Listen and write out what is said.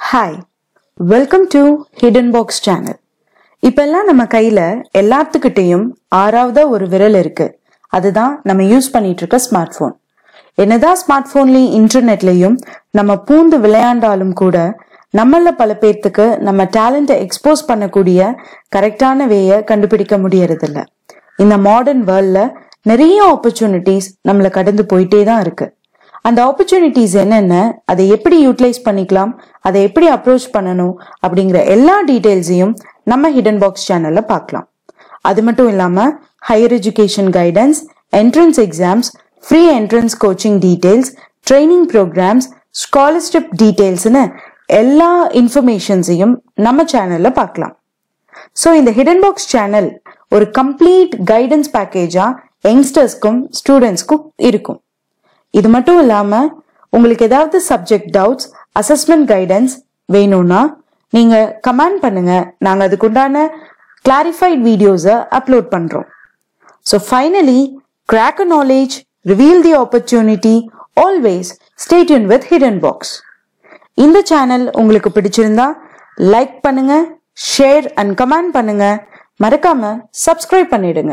Hi welcome to hidden box channel இப்பெல்லாம் நம்ம கையில எல்லாத்துக்கிட்டையும் ஆறாவதா ஒரு விரல் இருக்கு. அதுதான் நம்ம யூஸ் பண்ணிட்டு இருக்க ஸ்மார்ட் போன் என்னதான் ஸ்மார்ட் போன்லயும் இன்டர்நெட்லயும் நம்ம பூந்து விளையாண்டாலும் கூட நம்மள பல பேர்த்துக்கு நம்ம டேலண்ட்டை எக்ஸ்போஸ் பண்ணக்கூடிய கரெக்டான வேயை கண்டுபிடிக்க முடியறதில்ல. இந்த மாடர்ன் வேர்ல்ட்ல நிறைய ஆப்பர்ச்சுனிட்டிஸ் நம்மளை கடந்து போயிட்டே தான் இருக்குது அந்த ஆப்பர்ச்சுனிட்டிஸ் என்னென்ன அதை எப்படி யூட்டிலைஸ் பண்ணிக்கலாம் அதை எப்படி அப்ரோச் பண்ணணும் அப்படிங்கிற எல்லா டீட்டெயில்ஸையும் நம்ம ஹிடன் பாக்ஸ் சேனல்ல பார்க்கலாம். அது மட்டும் இல்லாம higher education guidance entrance exams free entrance coaching details training programs scholarship டீட்டெயில்ஸ்னு எல்லா இன்ஃபர்மேஷன்ஸையும் நம்ம சேனல்ல பார்க்கலாம். ஸோ இந்த ஹிடன் பாக்ஸ் சேனல் ஒரு கம்ப்ளீட் கைடன்ஸ் பேக்கேஜா யங்ஸ்டர்ஸ்க்கும் ஸ்டூடெண்ட்ஸ்க்கும் இருக்கும். இது மட்டும் இல்லாம உங்களுக்கு ஏதாவது சப்ஜெக்ட் டவுட்ஸ் அசஸ்மெண்ட் கைடன்ஸ் வேணும்னா நீங்க கமெண்ட் பண்ணுங்க. நாங்க அதுக்குண்டான கிளாரிஃபைட் வீடியோஸை அப்லோட் பண்றோம். So finally crack a knowledge reveal the opportunity always stay tuned with hidden box இந்த சேனல் உங்களுக்கு பிடிச்சிருந்தா லைக் பண்ணுங்க ஷேர் அண்ட் கமெண்ட் பண்ணுங்க. மறக்காம சப்ஸ்கிரைப் பண்ணிடுங்க.